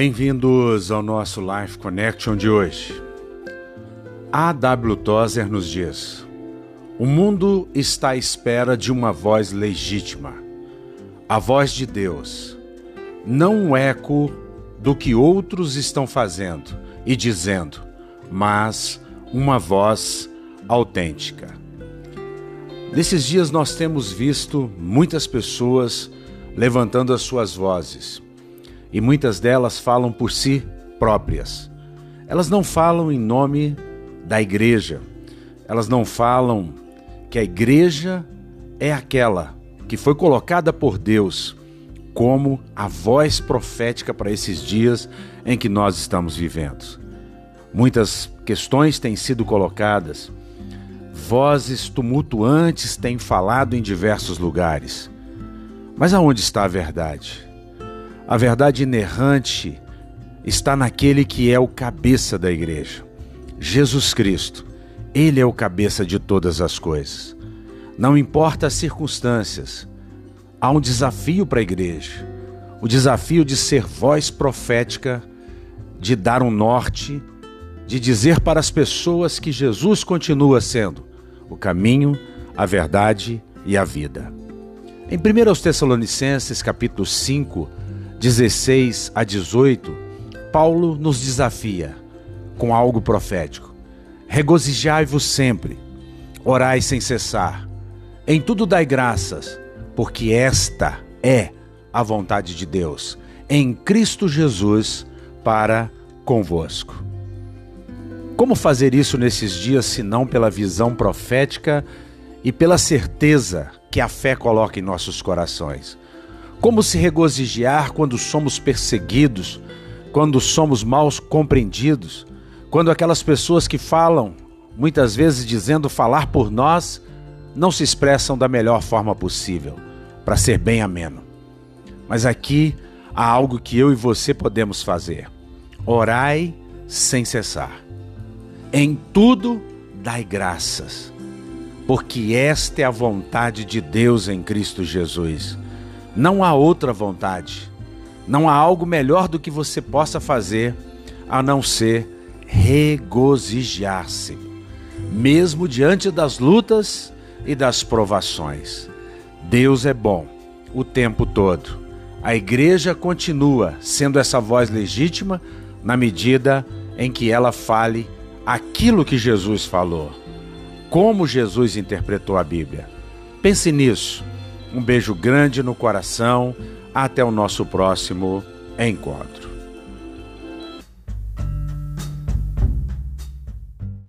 Bem-vindos ao nosso Life Connection de hoje. A. W. Tozer nos diz: O mundo está à espera de uma voz legítima, a voz de Deus, não um eco do que outros estão fazendo e dizendo, mas uma voz autêntica. Nesses dias nós temos visto muitas pessoas levantando as suas vozes e muitas delas falam por si próprias. Elas não falam em nome da igreja, elas não falam que a igreja é aquela que foi colocada por Deus como a voz profética para esses dias em que nós estamos vivendo. Muitas questões têm sido colocadas, vozes tumultuantes têm falado em diversos lugares. Mas aonde está a verdade? A verdade inerrante está naquele que é o cabeça da igreja, Jesus Cristo. Ele é o cabeça de todas as coisas. Não importa as circunstâncias, há um desafio para a igreja: o desafio de ser voz profética, de dar um norte, de dizer para as pessoas que Jesus continua sendo o caminho, a verdade e a vida. Em 1 Tessalonicenses, capítulo 5, 16 a 18, Paulo nos desafia com algo profético. Regozijai-vos sempre, orai sem cessar, em tudo dai graças, porque esta é a vontade de Deus, em Cristo Jesus, para convosco. Como fazer isso nesses dias, se não pela visão profética e pela certeza que a fé coloca em nossos corações? Como se regozijar quando somos perseguidos, quando somos mal compreendidos, quando aquelas pessoas que falam, muitas vezes dizendo falar por nós, não se expressam da melhor forma possível, para ser bem ameno. Mas aqui há algo que eu e você podemos fazer: orai sem cessar. Em tudo dai graças, porque esta é a vontade de Deus em Cristo Jesus não há outra vontade. Não há algo melhor do que você possa fazer a não ser regozijar-se, mesmo diante das lutas e das provações. Deus é bom o tempo todo. A igreja continua sendo essa voz legítima na medida em que ela fale aquilo que Jesus falou, como Jesus interpretou a Bíblia. Pense nisso um beijo grande no coração. Até o nosso próximo encontro.